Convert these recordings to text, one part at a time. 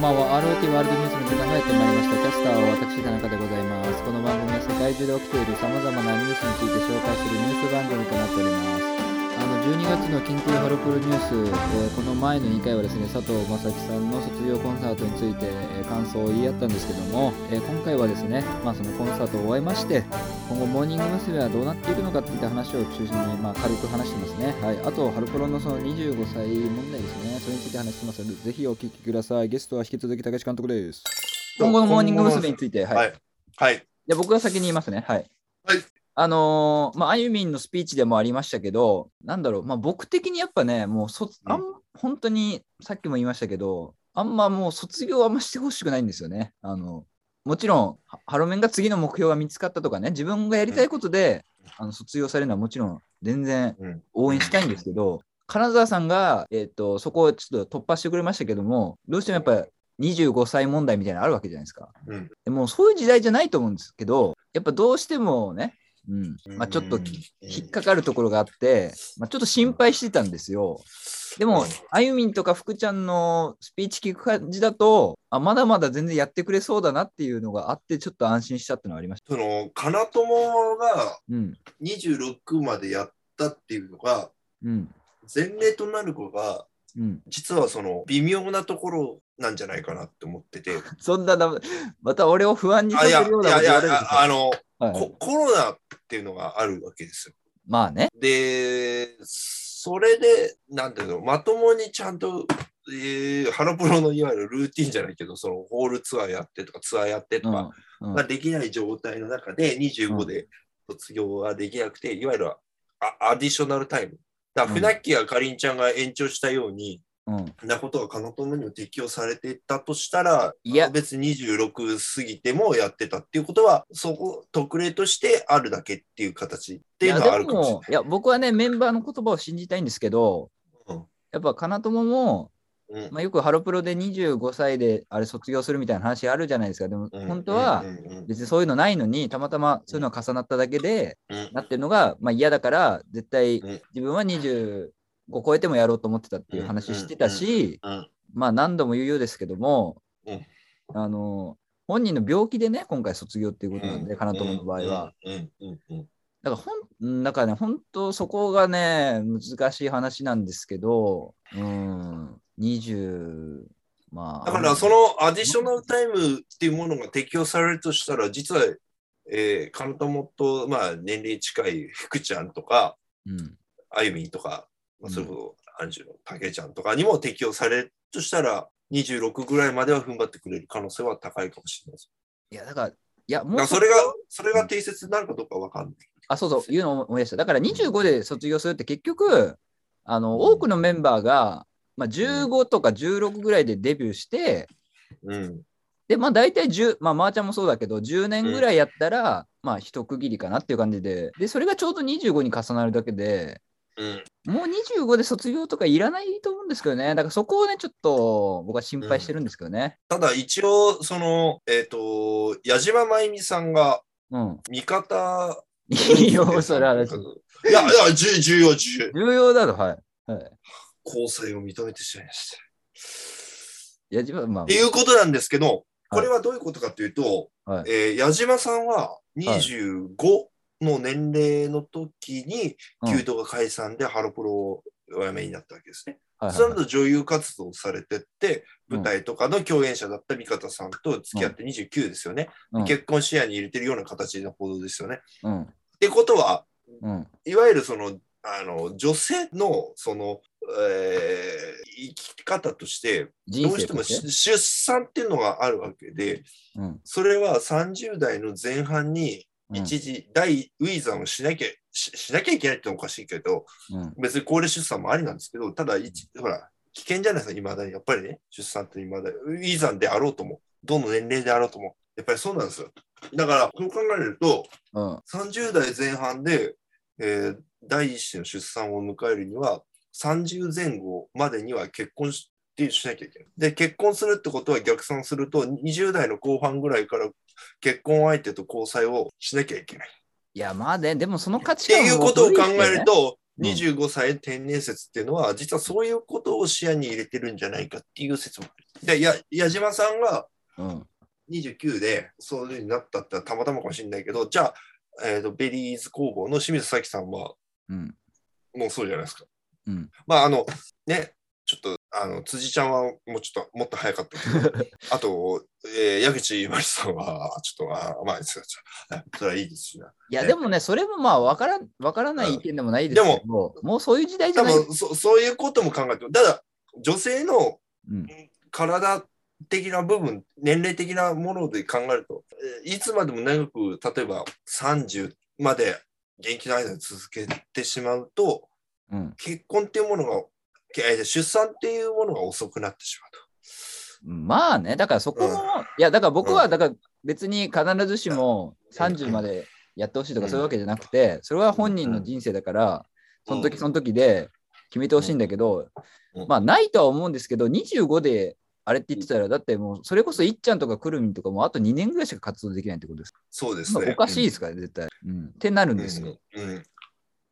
んばんは。ROT ワールドニュースの時間がやってまいりました。キャスターは私、田中でございます。この番組は世界中で起きている様々なニュースについて紹介するニュース番組となっております。あの12月の緊急ハロプロニュース、えーこの前の2回はですね佐藤正樹さんの卒業コンサートについて、えー感想を言い合ったんですけども、えー今回はですね、まあ、そのコンサートを終えまして今後モーニング娘。はどうなっていくのかっていった話を中心に、まあ、軽く話してますね、はい、あとハロプロのその25歳問題ですねそれについて話してますのでぜひお聞きくださいゲストは引き続き高橋監督です今後のモーニング娘。について、はいはい。はい。で僕が先に言いますね。はい。はい。あのーまあ、あゆみんのスピーチでもありましたけど、なんだろう、まあ、僕的にやっぱね、もうそ、あん、本当にさっきも言いましたけど、あんまもう卒業あんましてほしくないんですよね。あの、もちろん、ハハロメンが次の目標が見つかったとかね、自分がやりたいことで、あの卒業されるのはもちろん全然うん。応援したいんですけど、金沢さんが、えっとそこをちょっと突破してくれましたけども、どうしてもやっぱり25歳問題みたいなのあるわけじゃないですか。うん。でもうそういう時代じゃないと思うんですけど、やっぱどうしてもね、うんまあ、ちょっとうん引っかかるところがあって、まあ、ちょっと心配してたんですよ。でもうん、あゆみんとか福ちゃんのスピーチ聞く感じだとあ、まだまだ全然やってくれそうだなっていうのがあって、ちょっと安心したっていうのはありました。その、かなともがうん、26までやったっていうのが、うん、前例となる子が、うん。実はその、微妙なところなんじゃないかなって思ってて。そんなだ、また俺を不安にさせるようなこと言われるんです、よあの、はいココロナっていうのがあるわけですよ。まあね。で、それで、なんていうの、まともにちゃんと、えーハロプロのいわゆるルーティンじゃないけど、そのホールツアーやってとか、ツアーやってとか、うんうんができない状態の中で25で卒業はできなくて、いわゆるアアディショナルタイム。だから、うん船木やかりんちゃんが延長したように、うん。なことがカノトムにも適用されていたとしたら、いや。別に26過ぎてもやってたっていうことは、そこ、特例としてあるだけっていう形っていうのはあるかもしれない。いや僕はねメンバーの言葉を信じたいんですけど、うん。やっぱ金友も、うん。まあ、よくハロプロで25歳であれ卒業するみたいな話あるじゃないですか。でもうん本当は別にそういうのないのにたまたまそういうのが重なっただけでうん。なってるのが、まあ、嫌だから絶対うん。自分は25超えてもやろうと思ってたっていう話してたし、うんまあ何度も言うようですけども、うん。あの本人の病気でね今回卒業っていうことなんで、金友の場合は。だからほん、うんだからね、本当そこがね、難しい話なんですけど、うん、20、まあ。だからそのアディショナルタイムっていうものが適用されるとしたら、実は、えー、カントモと、まあ、年齢近い福ちゃんとか、うん、あゆみんとか、まあ、それこそアンジュのたけちゃんとかにも適用されるとしたら、26ぐらいまでは踏ん張ってくれる可能性は高いかもしれないです。いや、だから、いや、もうそれが、それが定説になるかどうかわかんない。あ、そうそう、いうのを思い出した。だから25で卒業するって結局、あの、多くのメンバーが、まあ、15とか16ぐらいでデビューして、うん。で、まあ大体10、まあ、まーちゃんもそうだけど、10年ぐらいやったら、まあ一区切りかなっていう感じで、で、それがちょうど25に重なるだけで、うん。もう25で卒業とかいらないと思うんですけどね。だからそこをね、ちょっと僕は心配してるんですけどね。ただ一応、その、えっ、と、矢島真由美さんがうん。味方、いいよ、それは話。いや、いや、重重要、重要。重要だと、はい。はい。交際を認めてしまいました。いや、自分はまあって、いうことなんですけど、これはどういうことかというと、はいえー矢島さんは25の年齢の時に、うん弓道が解散でハロプロをお辞めになったわけですね。はいその後女優活動をされてって、うん舞台とかの共演者だった三方さんと付き合って29ですよね。うん結婚視野に入れてるような形の報道ですよね。うん。ってことは、うん。いわゆるその、あの、女性の、その、えー生き方として、人どうしても。出産っていうのがあるわけで、うん。それは30代の前半にうん一時大ウィザンをしなきゃ、ししなきゃいけないっておかしいけど、うん。別に高齢出産もありなんですけど、ただ一、ほら、危険じゃないですか、未だに。やっぱりね、出産って未だに。ウィザンであろうとも、どの年齢であろうとも、やっぱりそうなんですよ。だから、そう考えると、うん。30代前半で、えー第一子の出産を迎えるには、30前後までには結婚してしなきゃいけない。で、結婚するってことは逆算すると、20代の後半ぐらいから結婚相手と交際をしなきゃいけない。いや、まあね、でもその価って値観もいうことを考えると、25歳天然説っていうのは、実はそういうことを視野に入れてるんじゃないかっていう説もある。で、や矢島さんがうん。29でそういうふうになったってたまたまかもしれないけど、じゃあ、えーとベリーズ工房の清水咲さんはうん。もうそうじゃないですか。うん。まあ、あの、ね、ちょっと、あの、辻ちゃんはもうちょっと、もっと早かったけど、あと、えー矢口真理さんは、ちょっと、あまあ、それはいいですしな。いや、ねでもね、それもまあ、わからん、わからない意見でもないですけど、もうそういう時代じゃない。多分そ、そういうことも考えてる。ただ、女性のうん。体的な部分、年齢的なもので考えると、えーいつまでも長く、例えば30まで元気な間に続けてしまうと、うん。結婚っていうものが、えー出産っていうものが遅くなってしまうと。まあね、だからそこも、うんいや、だから僕は、だから別に必ずしも30までやってほしいとかうんそういうわけじゃなくて、それは本人の人生だから、その時うんその時で決めてほしいんだけどうん、まあないとは思うんですけど、25であれって言ってたら、だってもうそれこそいっちゃんとかくるみんとかもうあと2年ぐらいしか活動できないってことです。そうですね。おかしいですから、絶対。うん。ってなるんですよ。うん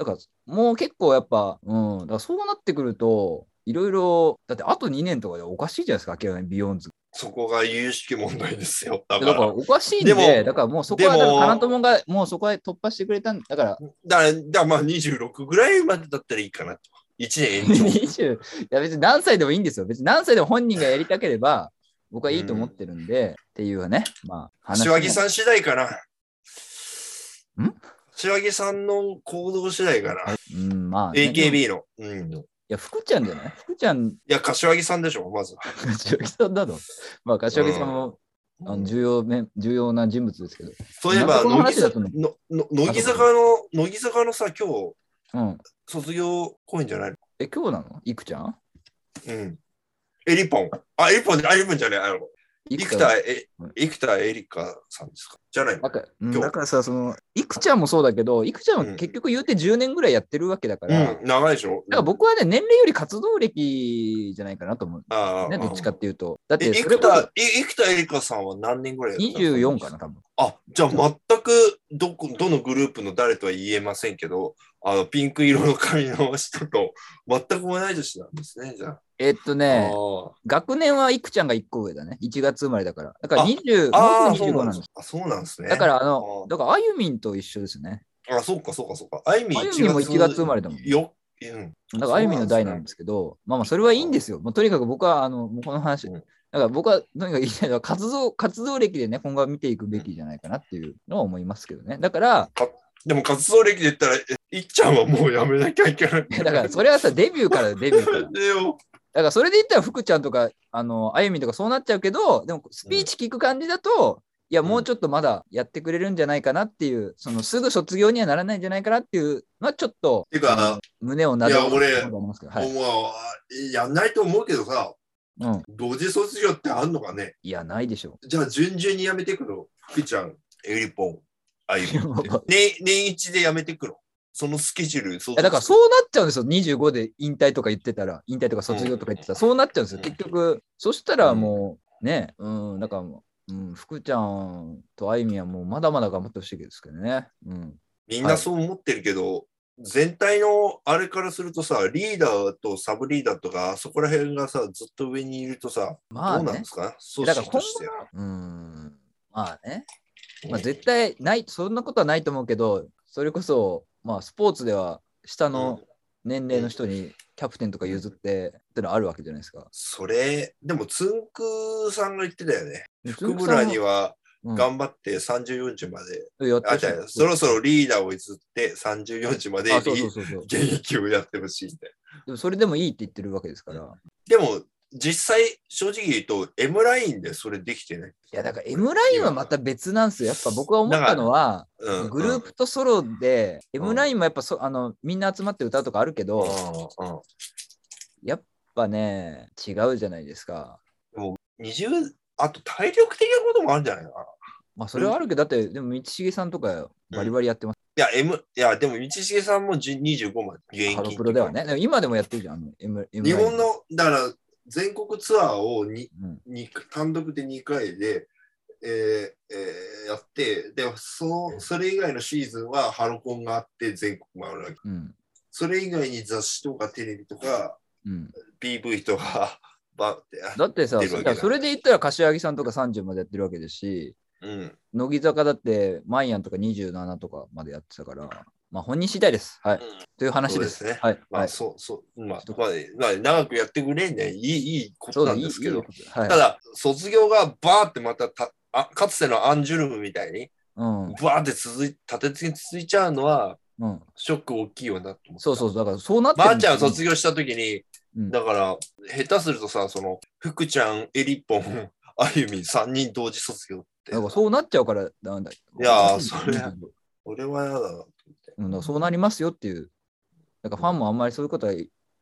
だからもう結構やっぱ、うん、だからそうなってくると、いろいろ、だってあと2年とかでおかしいじゃないですか、明らかにビヨンズ。そこが有識問題ですよ。だだか、かららおかしいんでで、もだからもうそこは、だでもから、花友がもうそこは突破してくれたんだから、だから、だまあ26ぐらいまでだったらいいかなと。1年延長。20、いや別に何歳でもいいんですよ。別に何歳でも本人がやりたければ、僕はいいと思ってるんで、っていうね、まあ、柏木さん次第かな。ん？柏木さんの行動次第かな。うん、まあ、ね、い AKB の。うん。いや、福ちゃんじゃない？福ちゃん、や、柏木さんでしょ、まず。柏木さんなの。まあ、柏木さんも、あの重要め重要な人物ですけど。そういえば、なんでこの乃木話だとね坂のの乃木坂の、乃木坂のさ、今日、うん。卒業公演じゃないの？え、今日なの？いくちゃん？うん。エリポン。あ、エリポンじゃ、あエリポンじゃない。あの、い生田えうん、生田エリカさんですか？じゃないの？だからだからさ、その、いくちゃんもそうだけど、いくちゃんは結局言うて10年ぐらいやってるわけだから、うん、長いでしょ？だから僕はね、年齢より活動歴じゃないかなと思う。ああね、どっちかっていうと。だっえ、て、生田、え生田エリカさんは何年ぐらいやったの24か？な、多分。あ、じゃあ全くどこ、どのグループの誰とは言えませんけど、あの、ピンク色の髪の人と全く同い年なんですね、じゃえっとあ。ね、あ学年はいくちゃんが1個上だね。1月生まれだから。だからあ20、ああ、もうすぐ25そうななんんです。あ、そうなんですね。だから、ああの、だから、あゆみんと一緒ですね。あ、そうか、そうか、そうか。あゆみんも1月生まれだもん。よ、うん。だから、あゆみんの代なんですけど、まあまあ、それはいいんですよ。もうとにかく僕は、あの、もうこの話、うんだから僕はとにかく言いたいのは、活動、活動歴でね、今後は見ていくべきじゃないかなっていうのは思いますけどね。だから、でも活動歴で言ったら、えいっちゃんはもうやめなきゃいけない。だから、それはさ、デビューからデビューから。だから、それで言ったら、福ちゃんとか、あの、あゆみんとかそうなっちゃうけど、でも、スピーチ聞く感じだと、いや、もうちょっとまだやってくれるんじゃないかなっていう、そのすぐ卒業にはならないんじゃないかなっていうのは、ちょっと、てか胸をなでいや俺はい。もう、やんないと思うけどさ、うん。同時卒業ってあんのかね？いや、ないでしょじゃあ、順々にやめていくの福ちゃん、エリポン、あゆみ 年年一でやめていくのそのスケジュール、そうだからそうなっちゃうんですよ、25で引退とか言ってたら、引退とか卒業とか言ってたら、そうなっちゃうんですよ、うん結局。そしたらもう、ね、うん、だからもう、うん、福ちゃんとあゆみはもうまだまだ頑張ってほしいですけどね。うん。みんなそう思ってるけど、全体のあれからするとさ、リーダーとサブリーダーとか、そこら辺がさ、ずっと上にいるとさ、まあねどうなんで。すか？組織として。うん、まあね。まあ、うん絶対ない、そんなことはないと思うけど、それこそ、まあ、スポーツでは下の年齢の人にキャプテンとか譲ってってのあるわけじゃないですか。それ、でも、つんくさんが言ってたよね。で福村にはうん頑張って30、40まで、あ、じゃあそろそろリーダーを譲って30、40まで。現役をやってほしいって。でもそれでもいいって言ってるわけですから。でも、実際、正直言うと、M ラインでそれできてない。いや、だから M ラインはまた別なんですよ。やっぱ僕は思ったのは、うん、グループとソロで、ん M ラインもやっぱそあのみんな集まって歌うとかあるけうんど、うんやっぱね、違うじゃないですか。20あと体力的なこともあるんじゃないかな。まあ、それはあるけど、だって、でも道重さんとかバリバリやってます。いや、M、いや、でも道重さんも10 25まで現役ハロプロではね。今でもやってるじゃん、あの M, M 日ライン本の、だから全国ツアーをにうんに単独で2回で、えーえーやって、で、その、それ以外のシーズンはハロコンがあって全国回るわけ。うん。それ以外に雑誌とかテレビとかうん、PV とか、バーって。だってさ、それで言ったら柏木さんとか30までやってるわけですし、うん。乃木坂だってマイアンとか27とかまでやってたから、まあ本人次第です。はい。という話です。ですねはい。まあ、はい、そうそう。まあ、まあ、まあ、長くやってくれんねいい、いいことなんですけど、いいいいはい、ただ、卒業がバーってまたたあ、かつてのアンジュルムみたいに、うん、バーって続い、立て続けに続いちゃうのは、うん。ショック大きいよなと思。そうそう、だからそうなってばあちゃん卒業した時に、うんだから、下手するとさ、その、福ちゃん、エリポン、あゆみ、3人同時卒業って。だからそうなっちゃうからなんだ。いやーそれうん俺は嫌だなそうなりますよっていう。だからファンもあんまりそういうことは、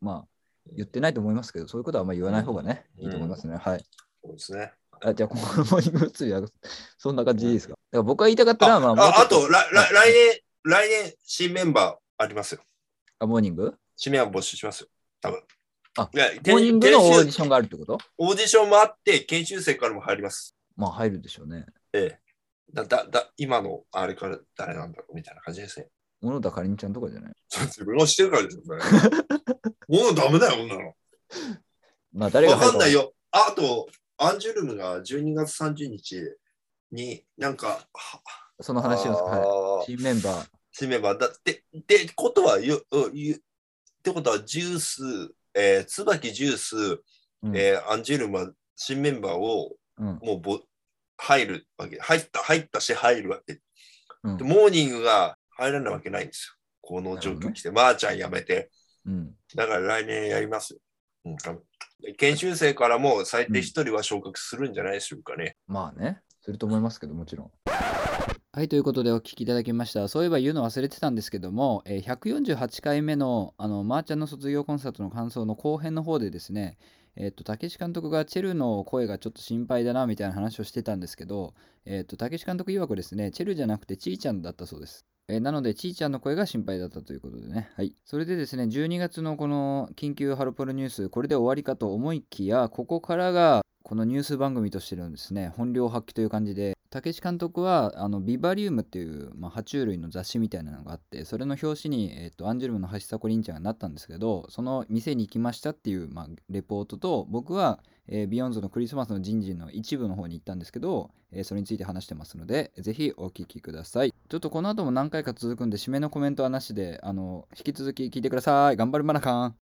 まあ、言ってないと思いますけど、そういうことはあんまり言わない方がね、うんいいと思いますね。はい。そうですね。あじゃあ、このモーニング釣りはそんな感じでいいですか？だから僕が言いたかったのは、まあ、ああっとと、来年、来年、新メンバーありますよ。あ、モーニング？新メンバー募集しますよ。多分。あいや、モーニングのオーディションがあるってこと？オーディションもあって、研修生からも入ります。まあ、入るでしょうね。ええ。だ、だ、だ、今のあれから誰なんだろうみたいな感じですね。小野田かりんちゃんとかじゃない？自分が知ってるからですよ、それもうダメだよ、こんなの。まあ、誰がわかかんないよ。あと、アンジュルムが12月30日に、なんか、はその話を、はい、新メンバー。新メンバーだって、ってことはよ、ゆってことは、ジュース、えー、椿ジュース、うんえーアンジュルムは新メンバーをうんもうぼ入るわけ。入った、入ったし入るわけ。うんでモーニングが入らないわけないんですよ。この状況来て、まー、ちゃん辞めて。うんだから来年やりますよ。うん、研修生からも最低一人は昇格するんじゃないでしょうかね。まあね、すると思いますけど、もちろん。はい、ということでお聞きいただきました。そういえば言うの忘れてたんですけども、えー148回目のあのまーちゃんの卒業コンサートの感想の後編の方でですね、えっと、たけし監督がチェルの声がちょっと心配だなみたいな話をしてたんですけど、えっと、たけし監督曰くですね、チェルじゃなくてちーちゃんだったそうです。えーなので、ちーちゃんの声が心配だったということでね。はい。それでですね、12月のこの緊急ハロプロニュース、これで終わりかと思いきや、ここからがこのニュース番組としてのですね、本領発揮という感じで、たけし監督は、あの、ビバリウムっていう、まあ、爬虫類の雑誌みたいなのがあって、それの表紙に、えっ、と、アンジュルムの橋迫凛ちゃんがなったんですけど、その店に行きましたっていう、まあ、レポートと、僕は、えービヨンズのクリスマスの人事の一部の方に行ったんですけど、えーそれについて話してますので、ぜひお聞きください。ちょっとこの後も何回か続くんで、締めのコメントはなしで、あの、引き続き聞いてください。頑張るマナカン。